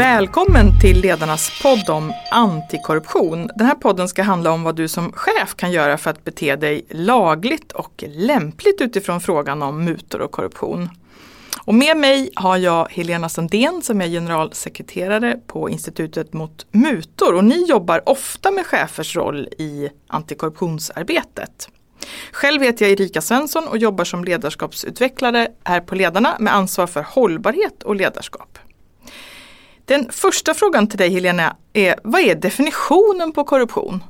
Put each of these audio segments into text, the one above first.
Välkommen till Ledarnas podd om antikorruption. Den här podden ska handla om vad du som chef kan göra för att bete dig lagligt och lämpligt utifrån frågan om mutor och korruption. Och med mig har jag Helena Sandén som är generalsekreterare på Institutet mot mutor och ni jobbar ofta med chefers roll i antikorruptionsarbetet. Själv heter jag Erika Svensson och jobbar som ledarskapsutvecklare här på Ledarna med ansvar för hållbarhet och ledarskap. Den första frågan till dig Helena är, vad är definitionen på korruption?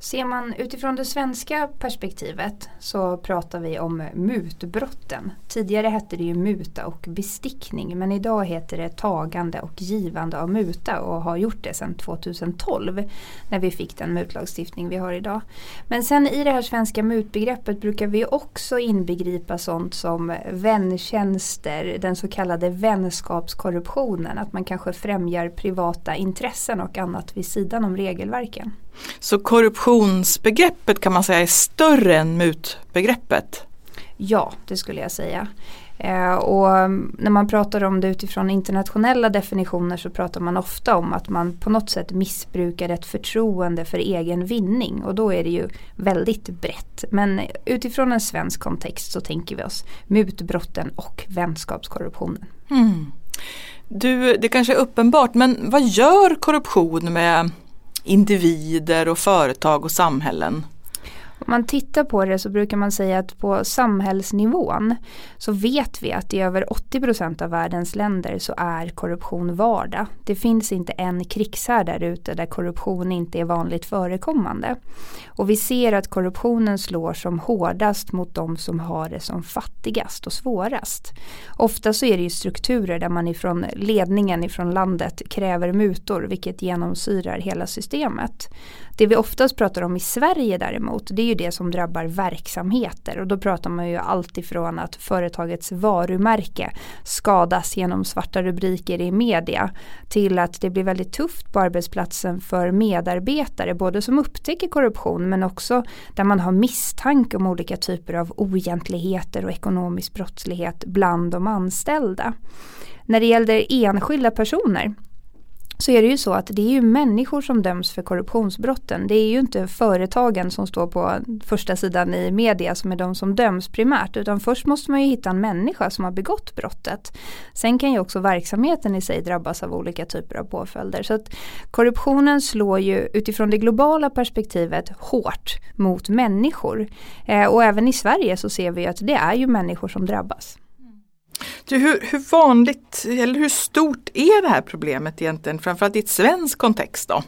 Ser man utifrån det svenska perspektivet så pratar vi om mutbrotten. Tidigare hette det ju muta och bestickning men idag heter det tagande och givande av muta och har gjort det sedan 2012 när vi fick den mutlagstiftning vi har idag. Men sen i det här svenska mutbegreppet brukar vi också inbegripa sånt som väntjänster, den så kallade vänskapskorruptionen, att man kanske främjar privata intressen och annat vid sidan om regelverken. Så korruption korruptionsbegreppet kan man säga är större än mutbegreppet? Ja, det skulle jag säga. Eh, och mm, när man pratar om det utifrån internationella definitioner så pratar man ofta om att man på något sätt missbrukar ett förtroende för egen vinning och då är det ju väldigt brett. Men utifrån en svensk kontext så tänker vi oss mutbrotten och vänskapskorruptionen. Mm. Du, det kanske är uppenbart men vad gör korruption med individer och företag och samhällen. Om man tittar på det så brukar man säga att på samhällsnivån så vet vi att i över 80% av världens länder så är korruption vardag. Det finns inte en krigshärd där ute där korruption inte är vanligt förekommande. Och vi ser att korruptionen slår som hårdast mot de som har det som fattigast och svårast. Ofta så är det ju strukturer där man ifrån ledningen ifrån landet kräver mutor vilket genomsyrar hela systemet. Det vi oftast pratar om i Sverige däremot det är ju det som drabbar verksamheter och då pratar man ju alltifrån att företagets varumärke skadas genom svarta rubriker i media till att det blir väldigt tufft på arbetsplatsen för medarbetare både som upptäcker korruption men också där man har misstanke om olika typer av oegentligheter och ekonomisk brottslighet bland de anställda. När det gäller enskilda personer så är det ju så att det är ju människor som döms för korruptionsbrotten. Det är ju inte företagen som står på första sidan i media som är de som döms primärt. Utan först måste man ju hitta en människa som har begått brottet. Sen kan ju också verksamheten i sig drabbas av olika typer av påföljder. Så att korruptionen slår ju utifrån det globala perspektivet hårt mot människor. Eh, och även i Sverige så ser vi att det är ju människor som drabbas. Du, hur, hur, vanligt eller hur stort är det här problemet egentligen, framförallt i ett svensk kontext då?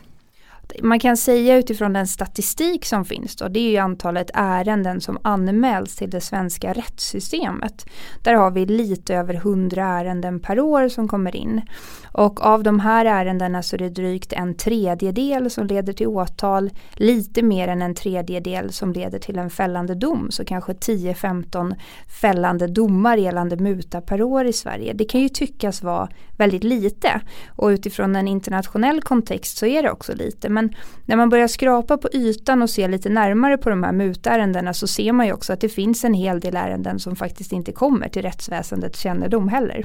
Man kan säga utifrån den statistik som finns då, det är ju antalet ärenden som anmäls till det svenska rättssystemet. Där har vi lite över 100 ärenden per år som kommer in. Och av de här ärendena så är det drygt en tredjedel som leder till åtal, lite mer än en tredjedel som leder till en fällande dom. Så kanske 10-15 fällande domar gällande muta per år i Sverige. Det kan ju tyckas vara väldigt lite och utifrån en internationell kontext så är det också lite. Men när man börjar skrapa på ytan och se lite närmare på de här mutärendena så ser man ju också att det finns en hel del ärenden som faktiskt inte kommer till rättsväsendets kännedom heller.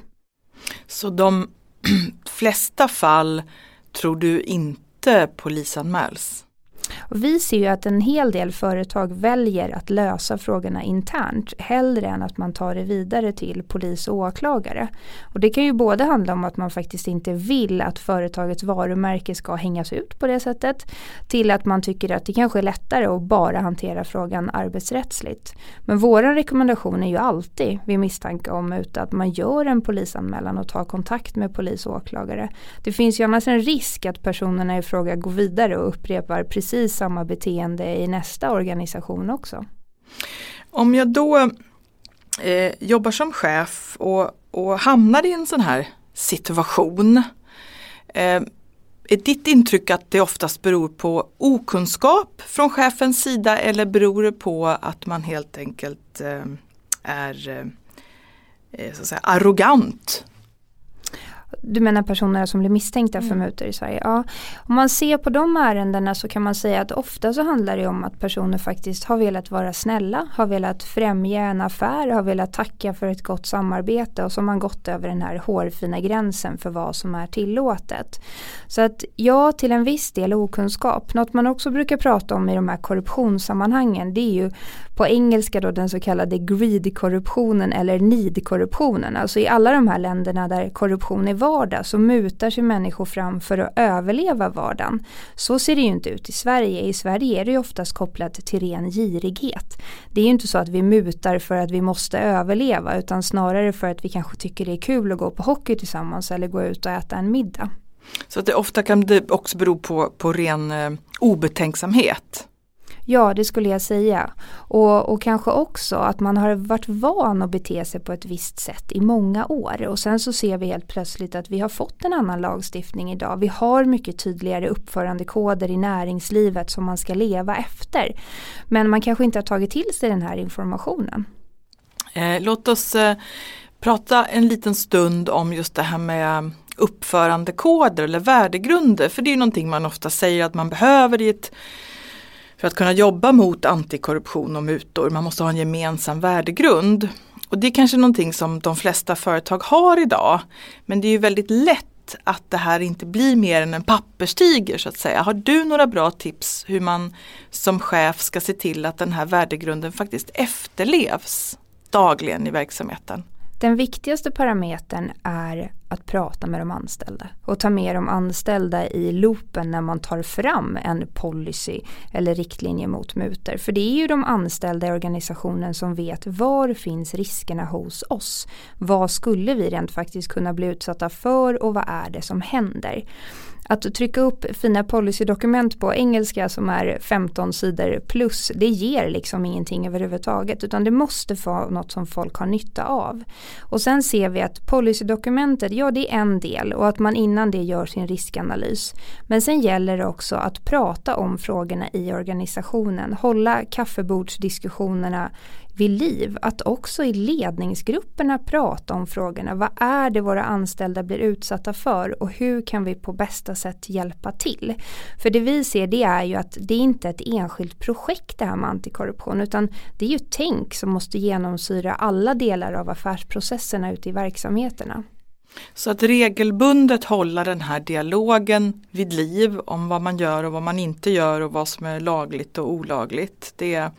Så de flesta fall tror du inte polisanmäls? Och vi ser ju att en hel del företag väljer att lösa frågorna internt hellre än att man tar det vidare till polis och åklagare. Och det kan ju både handla om att man faktiskt inte vill att företagets varumärke ska hängas ut på det sättet till att man tycker att det kanske är lättare att bara hantera frågan arbetsrättsligt. Men vår rekommendation är ju alltid vid misstanke om muta att man gör en polisanmälan och tar kontakt med polis och åklagare. Det finns ju annars en risk att personerna i fråga går vidare och upprepar precis precis samma beteende i nästa organisation också. Om jag då eh, jobbar som chef och, och hamnar i en sån här situation. Eh, är ditt intryck att det oftast beror på okunskap från chefens sida eller beror det på att man helt enkelt eh, är eh, eh så att säga, arrogant du menar personer som blir misstänkta för Mm. mutor i Sverige? Ja. Om man ser på de ärendena så kan man säga att ofta så handlar det om att personer faktiskt har velat vara snälla, har velat främja en affär, har velat tacka för ett gott samarbete och så har man gått över den här hårfina gränsen för vad som är tillåtet. Så att ja, till en viss del okunskap. Något man också brukar prata om i de här korruptionssammanhangen det är ju på engelska då den så kallade greed-korruptionen eller need-korruptionen. Alltså i alla de här länderna där korruption är vardag så mutar sig människor fram för att överleva vardagen. Så ser det ju inte ut i Sverige. I Sverige är det ju oftast kopplat till ren girighet. Det är ju inte så att vi mutar för att vi måste överleva utan snarare för att vi kanske tycker det är kul att gå på hockey tillsammans eller gå ut och äta en middag. Så att det ofta kan det också bero på, på ren eh, obetänksamhet. Ja, det skulle jag säga. Och, och kanske också att man har varit van att bete sig på ett visst sätt i många år. Och sen så ser vi helt plötsligt att vi har fått en annan lagstiftning idag. Vi har mycket tydligare uppförandekoder i näringslivet som man ska leva efter. Men man kanske inte har tagit till sig den här informationen. Eh, låt oss eh, prata en liten stund om just det här med uppförandekoder eller värdegrunder. För det är ju någonting man ofta säger att man behöver i ett, för att kunna jobba mot antikorruption och mutor. Man måste ha en gemensam värdegrund. Och det är kanske någonting som de flesta företag har idag. Men det är ju väldigt lätt att det här inte blir mer än en papperstiger så att säga. Har du några bra tips hur man som chef ska se till att den här värdegrunden faktiskt efterlevs dagligen i verksamheten? Den viktigaste parametern är att prata med de anställda och ta med de anställda i loopen när man tar fram en policy eller riktlinje mot mutor. För det är ju de anställda i organisationen som vet var finns riskerna hos oss. Vad skulle vi rent faktiskt kunna bli utsatta för och vad är det som händer? Att trycka upp fina policydokument på engelska som är 15 sidor plus det ger liksom ingenting överhuvudtaget utan det måste vara något som folk har nytta av. Och sen ser vi att policydokumentet, ja det är en del och att man innan det gör sin riskanalys. Men sen gäller det också att prata om frågorna i organisationen, hålla kaffebordsdiskussionerna vid liv. Att också i ledningsgrupperna prata om frågorna. Vad är det våra anställda blir utsatta för och hur kan vi på bästa sätt hjälpa till? För det vi ser det är ju att det är inte ett enskilt projekt det här med antikorruption utan det är ju tänk som måste genomsyra alla delar av affärsprocesserna ute i verksamheterna. Så att regelbundet hålla den här dialogen vid liv om vad man gör och vad man inte gör och vad som är lagligt och olagligt. Det är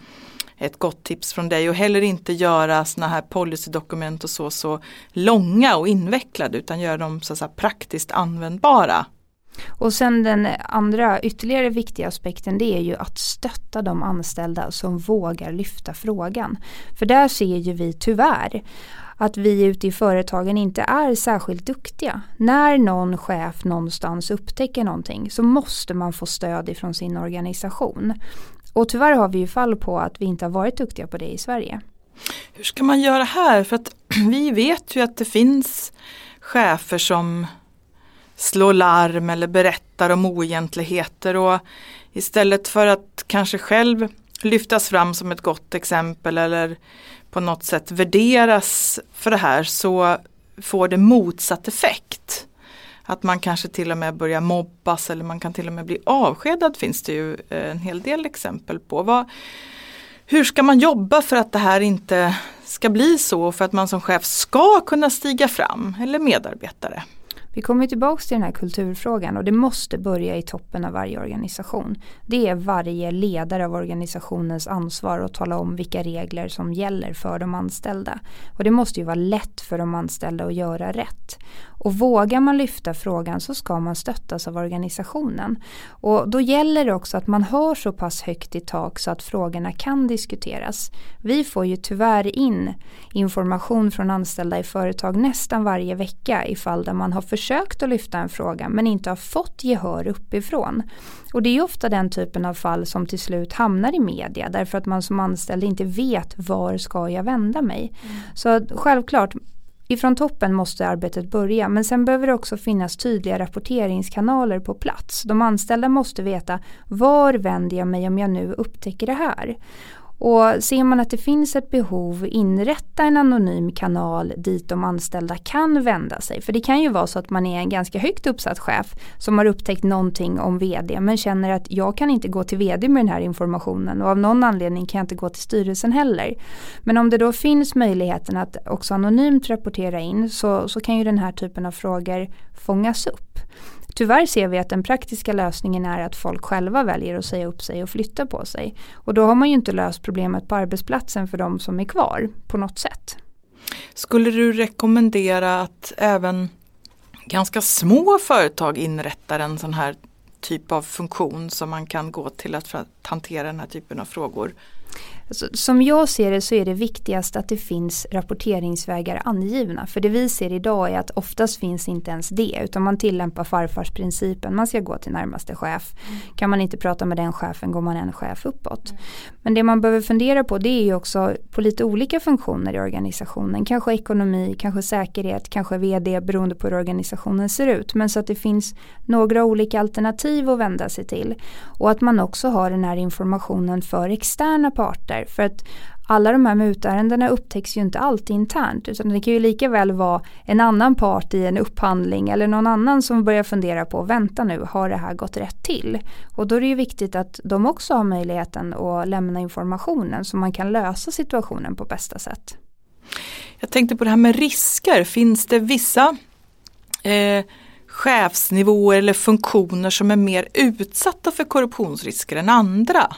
ett gott tips från dig och heller inte göra såna här policydokument och så så långa och invecklade utan göra dem så, att säga praktiskt användbara. Och sen den andra ytterligare viktiga aspekten det är ju att stötta de anställda som vågar lyfta frågan. För där ser ju vi tyvärr att vi ute i företagen inte är särskilt duktiga. När någon chef någonstans upptäcker någonting så måste man få stöd ifrån sin organisation. Och tyvärr har vi ju fall på att vi inte har varit duktiga på det i Sverige. Hur ska man göra här? För att vi vet ju att det finns chefer som slår larm eller berättar om oegentligheter och istället för att kanske själv lyftas fram som ett gott exempel eller på något sätt värderas för det här så får det motsatt effekt. Att man kanske till och med börjar mobbas eller man kan till och med bli avskedad finns det ju eh, en hel del exempel på. Vad, hur ska man jobba för att det här inte ska bli så för att man som chef ska kunna stiga fram eller medarbetare? Vi kommer tillbaka till den här kulturfrågan och det måste börja i toppen av varje organisation. Det är varje ledare av organisationens ansvar att tala om vilka regler som gäller för de anställda. Och det måste ju vara lätt för de anställda att göra rätt. Och vågar man lyfta frågan så ska man stöttas av organisationen. Och då gäller det också att man har så pass högt i tak så att frågorna kan diskuteras. Vi får ju tyvärr in information från anställda i företag nästan varje vecka ifall där man har försökt att lyfta en fråga men inte har fått gehör uppifrån. Och det är ofta den typen av fall som till slut hamnar i media därför att man som anställd inte vet var ska jag vända mig. Mm. Så självklart Ifrån toppen måste arbetet börja men sen behöver det också finnas tydliga rapporteringskanaler på plats. De anställda måste veta var vänder jag mig om jag nu upptäcker det här. Och ser man att det finns ett behov, inrätta en anonym kanal dit de anställda kan vända sig. För det kan ju vara så att man är en ganska högt uppsatt chef som har upptäckt någonting om vd men känner att jag kan inte gå till vd med den här informationen och av någon anledning kan jag inte gå till styrelsen heller. Men om det då finns möjligheten att också anonymt rapportera in så, så kan ju den här typen av frågor fångas upp. Tyvärr ser vi att den praktiska lösningen är att folk själva väljer att säga upp sig och flytta på sig. Och då har man ju inte löst problemet på arbetsplatsen för de som är kvar på något sätt. Skulle du rekommendera att även ganska små företag inrättar en sån här typ av funktion som man kan gå till att, för att hantera den här typen av frågor? Som jag ser det så är det viktigast att det finns rapporteringsvägar angivna. För det vi ser idag är att oftast finns inte ens det utan man tillämpar farfarsprincipen. Man ska gå till närmaste chef. Mm. Kan man inte prata med den chefen går man en chef uppåt. Mm. Men det man behöver fundera på det är ju också på lite olika funktioner i organisationen. Kanske ekonomi, kanske säkerhet, kanske vd beroende på hur organisationen ser ut. Men så att det finns några olika alternativ att vända sig till. Och att man också har den här informationen för externa parter. För att alla de här mutärendena upptäcks ju inte alltid internt utan det kan ju lika väl vara en annan part i en upphandling eller någon annan som börjar fundera på vänta nu, har det här gått rätt till? Och då är det ju viktigt att de också har möjligheten att lämna informationen så man kan lösa situationen på bästa sätt. Jag tänkte på det här med risker, finns det vissa eh, chefsnivåer eller funktioner som är mer utsatta för korruptionsrisker än andra?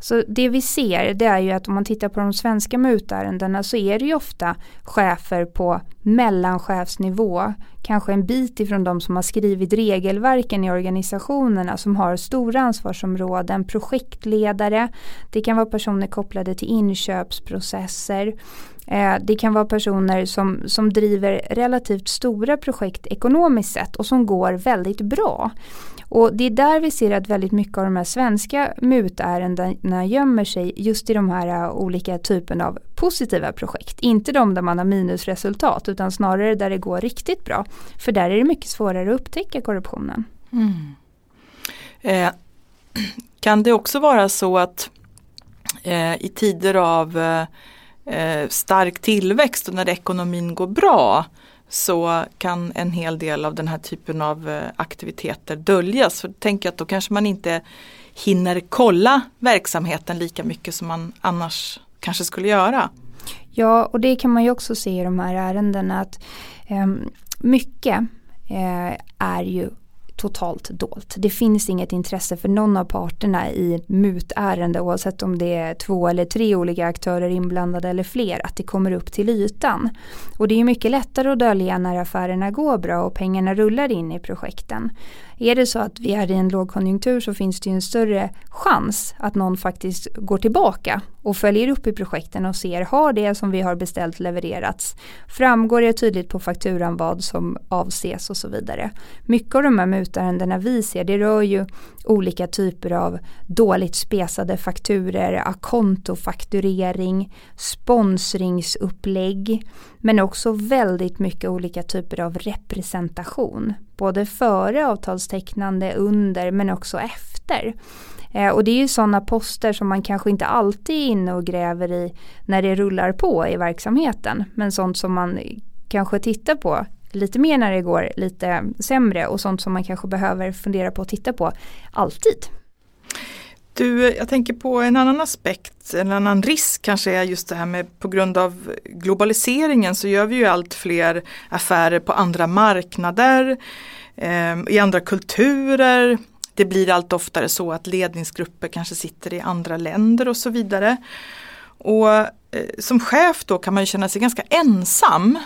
Så det vi ser det är ju att om man tittar på de svenska mutärendena så är det ju ofta chefer på mellanchefsnivå, kanske en bit ifrån de som har skrivit regelverken i organisationerna som har stora ansvarsområden, projektledare, det kan vara personer kopplade till inköpsprocesser, eh, det kan vara personer som, som driver relativt stora projekt ekonomiskt sett och som går väldigt bra. Och det är där vi ser att väldigt mycket av de här svenska mutärendena gömmer sig just i de här eh, olika typerna av positiva projekt. Inte de där man har minusresultat utan snarare där det går riktigt bra. För där är det mycket svårare att upptäcka korruptionen. Mm. Eh, kan det också vara så att eh, i tider av eh, eh stark tillväxt och när ekonomin går bra så kan en hel del av den här typen av eh, aktiviteter döljas. För tänk att då kanske man inte hinner kolla verksamheten lika mycket som man annars kanske skulle göra. Ja, och det kan man ju också se i de här ärendena att eh, mycket eh, är ju totalt dolt. Det finns inget intresse för någon av parterna i mutärende oavsett om det är två eller tre olika aktörer inblandade eller fler att det kommer upp till ytan. Och det är mycket lättare att dölja när affärerna går bra och pengarna rullar in i projekten. Är det så att vi är i en lågkonjunktur så finns det ju en större chans att någon faktiskt går tillbaka och följer upp i projekten och ser har det som vi har beställt levererats. Framgår det tydligt på fakturan vad som avses och så vidare. Mycket av de här mutärendena vi ser det rör ju olika typer av dåligt spesade fakturer, akontofakturering, sponsringsupplägg men också väldigt mycket olika typer av representation. Både före avtalstecknande, under men också efter. Eh, och det är ju sådana poster som man kanske inte alltid är inne och gräver i när det rullar på i verksamheten. Men sånt som man kanske tittar på lite mer när det går lite sämre och sånt som man kanske behöver fundera på att titta på alltid. Du, jag tänker på en annan aspekt, en annan risk kanske är just det här med på grund av globaliseringen så gör vi ju allt fler affärer på andra marknader, eh, i andra kulturer. Det blir allt oftare så att ledningsgrupper kanske sitter i andra länder och så vidare. Och eh, som chef då kan man känna sig ganska ensam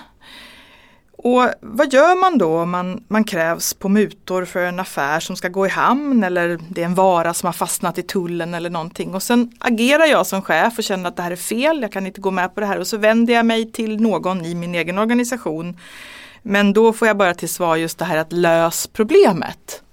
och vad gör man då om man, man krävs på mutor för en affär som ska gå i hamn eller det är en vara som har fastnat i tullen eller någonting och sen agerar jag som chef och känner att det här är fel, jag kan inte gå med på det här och så vänder jag mig till någon i min egen organisation. Men då får jag bara till svar just det här att lös problemet.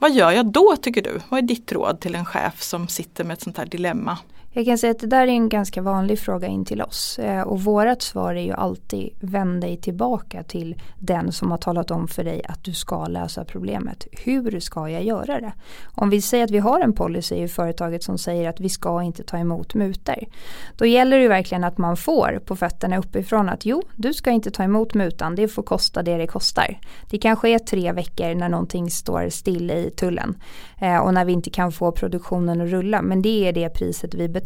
Vad gör jag då tycker du? Vad är ditt råd till en chef som sitter med ett sånt här dilemma? Jag kan säga att det där är en ganska vanlig fråga in till oss. Eh, och vårat svar är ju alltid vänd dig tillbaka till den som har talat om för dig att du ska lösa problemet. Hur ska jag göra det? Om vi säger att vi har en policy i företaget som säger att vi ska inte ta emot mutor Då gäller det verkligen att man får på fötterna uppifrån att jo, du ska inte ta emot mutan. Det får kosta det det kostar. Det kanske är tre veckor när någonting står still i tullen. Eh, och när vi inte kan få produktionen att rulla. Men det är det priset vi betalar.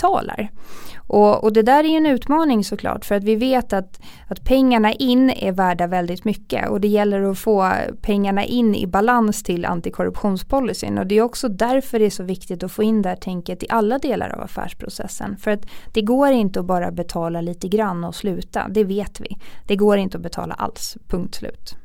Och, och, det där är ju en utmaning såklart för att vi vet att, att pengarna in är värda väldigt mycket och det gäller att få pengarna in i balans till antikorruptionspolicyn och det är också därför det är så viktigt att få in det här tänket i alla delar av affärsprocessen. För att det går inte att bara betala lite grann och sluta, det vet vi. Det går inte att betala alls, punkt slut.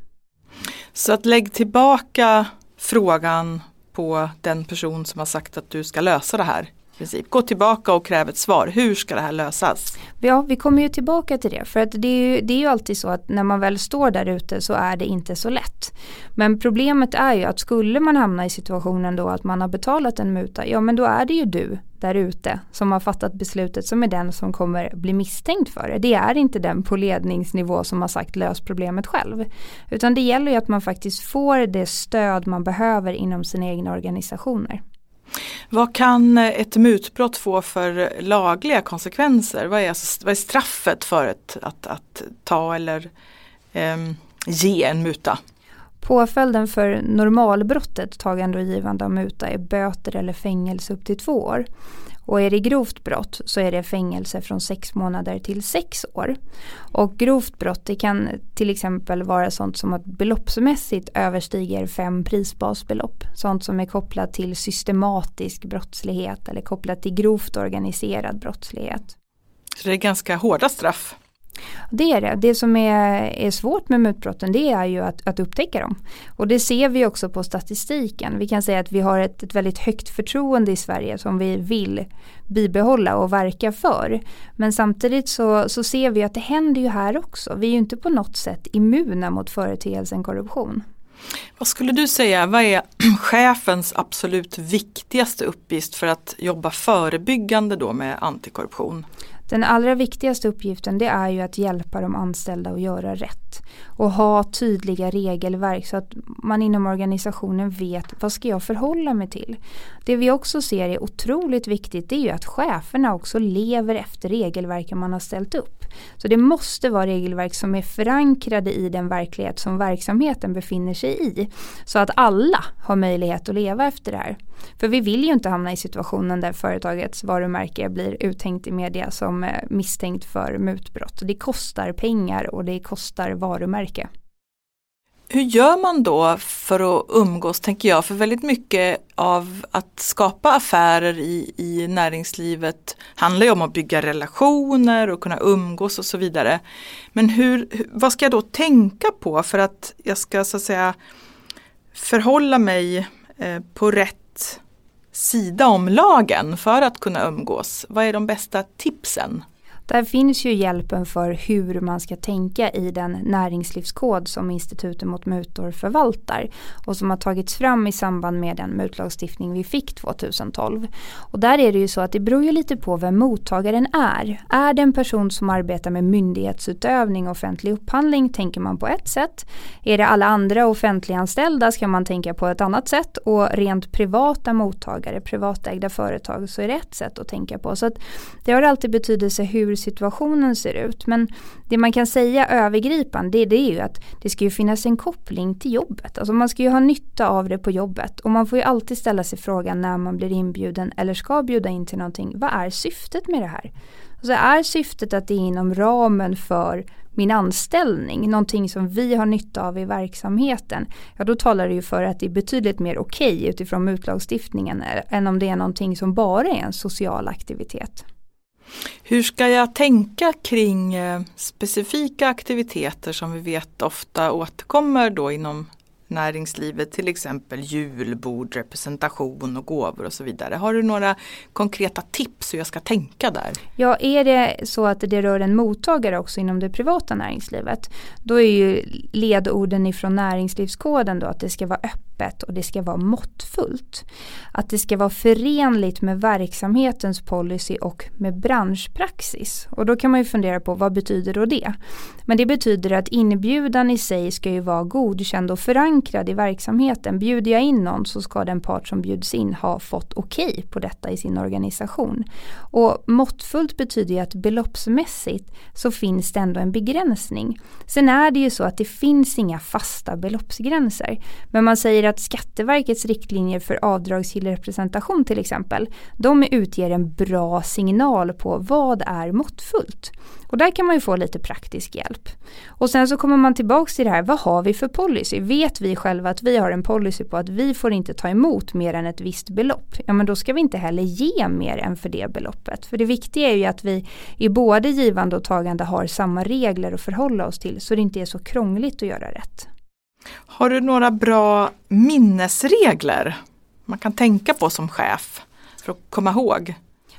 Så att lägg tillbaka frågan på den person som har sagt att du ska lösa det här princip. Gå tillbaka och kräv ett svar. Hur ska det här lösas? Ja, vi kommer ju tillbaka till det. För att det är, ju, det är ju alltid så att när man väl står där ute så är det inte så lätt. Men problemet är ju att skulle man hamna i situationen då att man har betalat en muta, ja men då är det ju du där ute som har fattat beslutet som är den som kommer bli misstänkt för det. Det är inte den på ledningsnivå som har sagt lös problemet själv. Utan det gäller ju att man faktiskt får det stöd man behöver inom sina egna organisationer. Vad kan ett mutbrott få för lagliga konsekvenser? Vad är, alltså, vad är straffet för ett, att, att ta eller eh, ge en muta? Påföljden för normalbrottet tagande och givande av muta är böter eller fängelse upp till två år. Och är det grovt brott så är det fängelse från sex månader till sex år. Och grovt brott det kan till exempel vara sånt som att beloppsmässigt överstiger fem prisbasbelopp. Sånt som är kopplat till systematisk brottslighet eller kopplat till grovt organiserad brottslighet. Så det är ganska hårda straff? Det är det. Det som är, är svårt med mutbrotten det är ju att, att upptäcka dem. Och det ser vi också på statistiken. Vi kan säga att vi har ett, ett väldigt högt förtroende i Sverige som vi vill bibehålla och verka för. Men samtidigt så, så ser vi att det händer ju här också. Vi är ju inte på något sätt immuna mot företeelsen korruption. Vad skulle du säga, vad är chefens absolut viktigaste uppgift för att jobba förebyggande då med antikorruption? Den allra viktigaste uppgiften det är ju att hjälpa de anställda att göra rätt. Och ha tydliga regelverk så att man inom organisationen vet vad ska jag förhålla mig till. Det vi också ser är otroligt viktigt det är ju att cheferna också lever efter regelverken man har ställt upp. Så det måste vara regelverk som är förankrade i den verklighet som verksamheten befinner sig i. Så att alla har möjlighet att leva efter det här. För vi vill ju inte hamna i situationen där företagets varumärke blir uthängt i media som eh, misstänkt för mutbrott. Det kostar pengar och det kostar varumärke. Hur gör man då för att umgås, tänker jag, för väldigt mycket av att skapa affärer i, i näringslivet handlar ju om att bygga relationer och kunna umgås och så vidare. Men hur, vad ska jag då tänka på för att jag ska så att säga förhålla mig eh, på rätt sida om lagen för att kunna umgås? Vad är de bästa tipsen? Där finns ju hjälpen för hur man ska tänka i den näringslivskod som Institutet mot mutor förvaltar och som har tagits fram i samband med den mutlagstiftning vi fick 2012. Och där är det ju så att det beror ju lite på vem mottagaren är. Är det en person som arbetar med myndighetsutövning och offentlig upphandling tänker man på ett sätt. Är det alla andra offentliganställda ska man tänka på ett annat sätt och rent privata mottagare, privatägda företag så är det ett sätt att tänka på. Så att det har alltid betydelse hur situationen ser ut. Men det man kan säga övergripande det, det är ju att det ska ju finnas en koppling till jobbet. Alltså man ska ju ha nytta av det på jobbet. Och man får ju alltid ställa sig frågan när man blir inbjuden eller ska bjuda in till någonting. Vad är syftet med det här? Alltså är syftet att det är inom ramen för min anställning, någonting som vi har nytta av i verksamheten, ja då talar det ju för att det är betydligt mer okej okay utifrån mutlagstiftningen än om det är någonting som bara är en social aktivitet. Hur ska jag tänka kring eh, specifika aktiviteter som vi vet ofta återkommer då inom näringslivet, till exempel julbord, representation och gåvor och så vidare. Har du några konkreta tips hur jag ska tänka där? Ja, är det så att det rör en mottagare också inom det privata näringslivet, då är ju ledorden ifrån näringslivskoden då att det ska vara öppet öppet och det ska vara måttfullt. Att det ska vara förenligt med verksamhetens policy och med branschpraxis. Och då kan man ju fundera på vad betyder då det? Men det betyder att inbjudan i sig ska ju vara godkänd och förankrad i verksamheten. Bjuder jag in någon så ska den part som bjuds in ha fått okej okay på detta i sin organisation. Och måttfullt betyder ju att beloppsmässigt så finns det ändå en begränsning. Sen är det ju så att det finns inga fasta beloppsgränser. Men man säger att Skatteverkets riktlinjer för avdragsgill representation till exempel, de utger en bra signal på vad är måttfullt. Och där kan man ju få lite praktisk hjälp. Och sen så kommer man tillbaks till det här, vad har vi för policy? Vet vi själva att vi har en policy på att vi får inte ta emot mer än ett visst belopp? Ja men då ska vi inte heller ge mer än för det beloppet. För det viktiga är ju att vi i både givande och tagande har samma regler att förhålla oss till så det inte är så krångligt att göra rätt. Har du några bra minnesregler man kan tänka på som chef för att komma ihåg?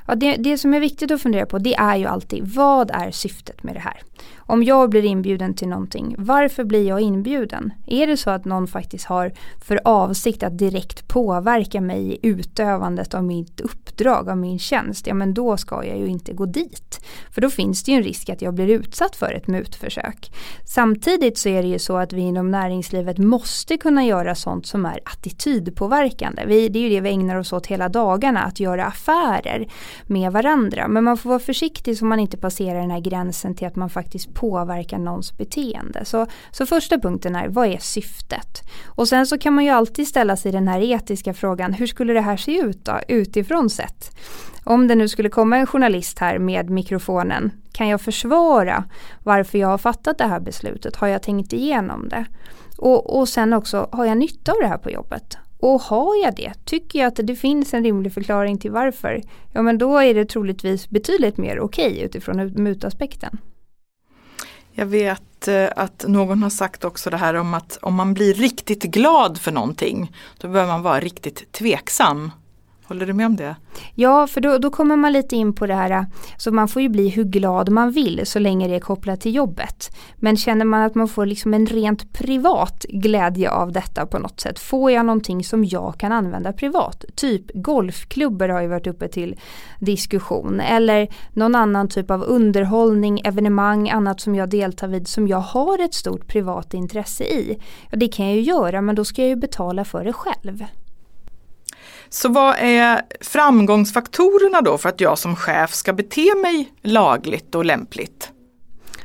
Ja, det, det som är viktigt att fundera på det är ju alltid vad är syftet med det här? Om jag blir inbjuden till någonting, varför blir jag inbjuden? Är det så att någon faktiskt har för avsikt att direkt påverka mig i utövandet av mitt uppdrag, av min tjänst, ja men då ska jag ju inte gå dit. För då finns det ju en risk att jag blir utsatt för ett mutförsök. Samtidigt så är det ju så att vi inom näringslivet måste kunna göra sånt som är attitydpåverkande. Vi, det är ju det vi ägnar oss åt hela dagarna, att göra affärer med varandra. Men man får vara försiktig så man inte passerar den här gränsen till att man faktiskt påverkar någons beteende. Så, så första punkten är, vad är syftet? Och sen så kan man ju alltid ställa sig den här etiska frågan, hur skulle det här se ut då, utifrån sett? Om det nu skulle komma en journalist här med mikrofonen, kan jag försvara varför jag har fattat det här beslutet? Har jag tänkt igenom det? Och, och sen också, har jag nytta av det här på jobbet? Och har jag det, tycker jag att det finns en rimlig förklaring till varför, ja men då är det troligtvis betydligt mer okej okay utifrån mutaspekten. Jag vet eh, att någon har sagt också det här om att om man blir riktigt glad för någonting då behöver man vara riktigt tveksam. Håller du med om det? Ja, för då, då kommer man lite in på det här, så man får ju bli hur glad man vill så länge det är kopplat till jobbet. Men känner man att man får liksom en rent privat glädje av detta på något sätt, får jag någonting som jag kan använda privat? Typ golfklubbor har ju varit uppe till diskussion eller någon annan typ av underhållning, evenemang, annat som jag deltar vid som jag har ett stort privat intresse i. Ja, det kan jag ju göra men då ska jag ju betala för det själv. Så vad är framgångsfaktorerna då för att jag som chef ska bete mig lagligt och lämpligt?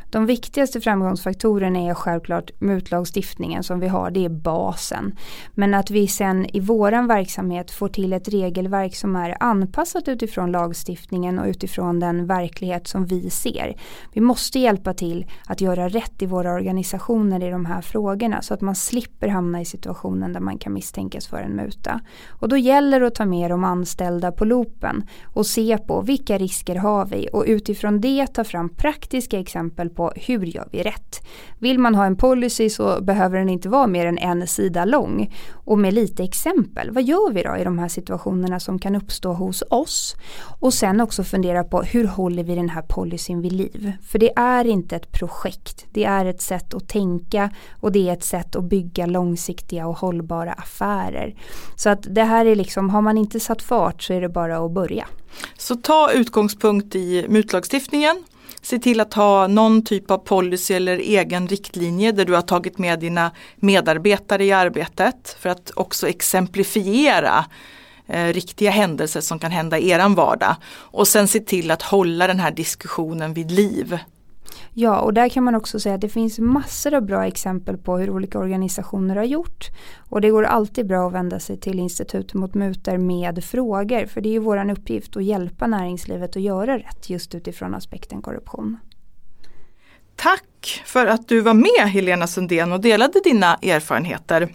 De viktigaste framgångsfaktorerna är självklart mutlagstiftningen som vi har, det är basen. Men att vi sen i våran verksamhet får till ett regelverk som är anpassat utifrån lagstiftningen och utifrån den verklighet som vi ser. Vi måste hjälpa till att göra rätt i våra organisationer i de här frågorna så att man slipper hamna i situationen där man kan misstänkas för en muta. Och då gäller det att ta med de anställda på loopen och se på vilka risker har vi och utifrån det ta fram praktiska exempel på hur gör vi rätt. Vill man ha en policy så behöver den inte vara mer än en sida lång. Och med lite exempel, vad gör vi då i de här situationerna som kan uppstå hos oss? Och sen också fundera på hur håller vi den här policyn vid liv? För det är inte ett projekt, det är ett sätt att tänka och det är ett sätt att bygga långsiktiga och hållbara affärer. Så att det här är liksom, har man inte satt fart så är det bara att börja. Så ta utgångspunkt i mutlagstiftningen Se till att ha någon typ av policy eller egen riktlinje där du har tagit med dina medarbetare i arbetet för att också exemplifiera eh, riktiga händelser som kan hända i eran vardag. Och sen se till att hålla den här diskussionen vid liv. Ja, och där kan man också säga att det finns massor av bra exempel på hur olika organisationer har gjort. Och det går alltid bra att vända sig till Institutet mot mutor med frågor. För det är ju vår uppgift att hjälpa näringslivet att göra rätt just utifrån aspekten korruption. Tack för att du var med Helena Sundén och delade dina erfarenheter.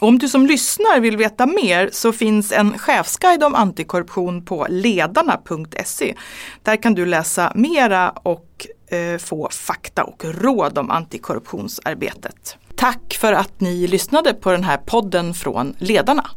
Om du som lyssnar vill veta mer så finns en chefsguide om antikorruption på ledarna.se. Där kan du läsa mera och Eh, få fakta och råd om antikorruptionsarbetet. Tack för att ni lyssnade på den här podden från Ledarna.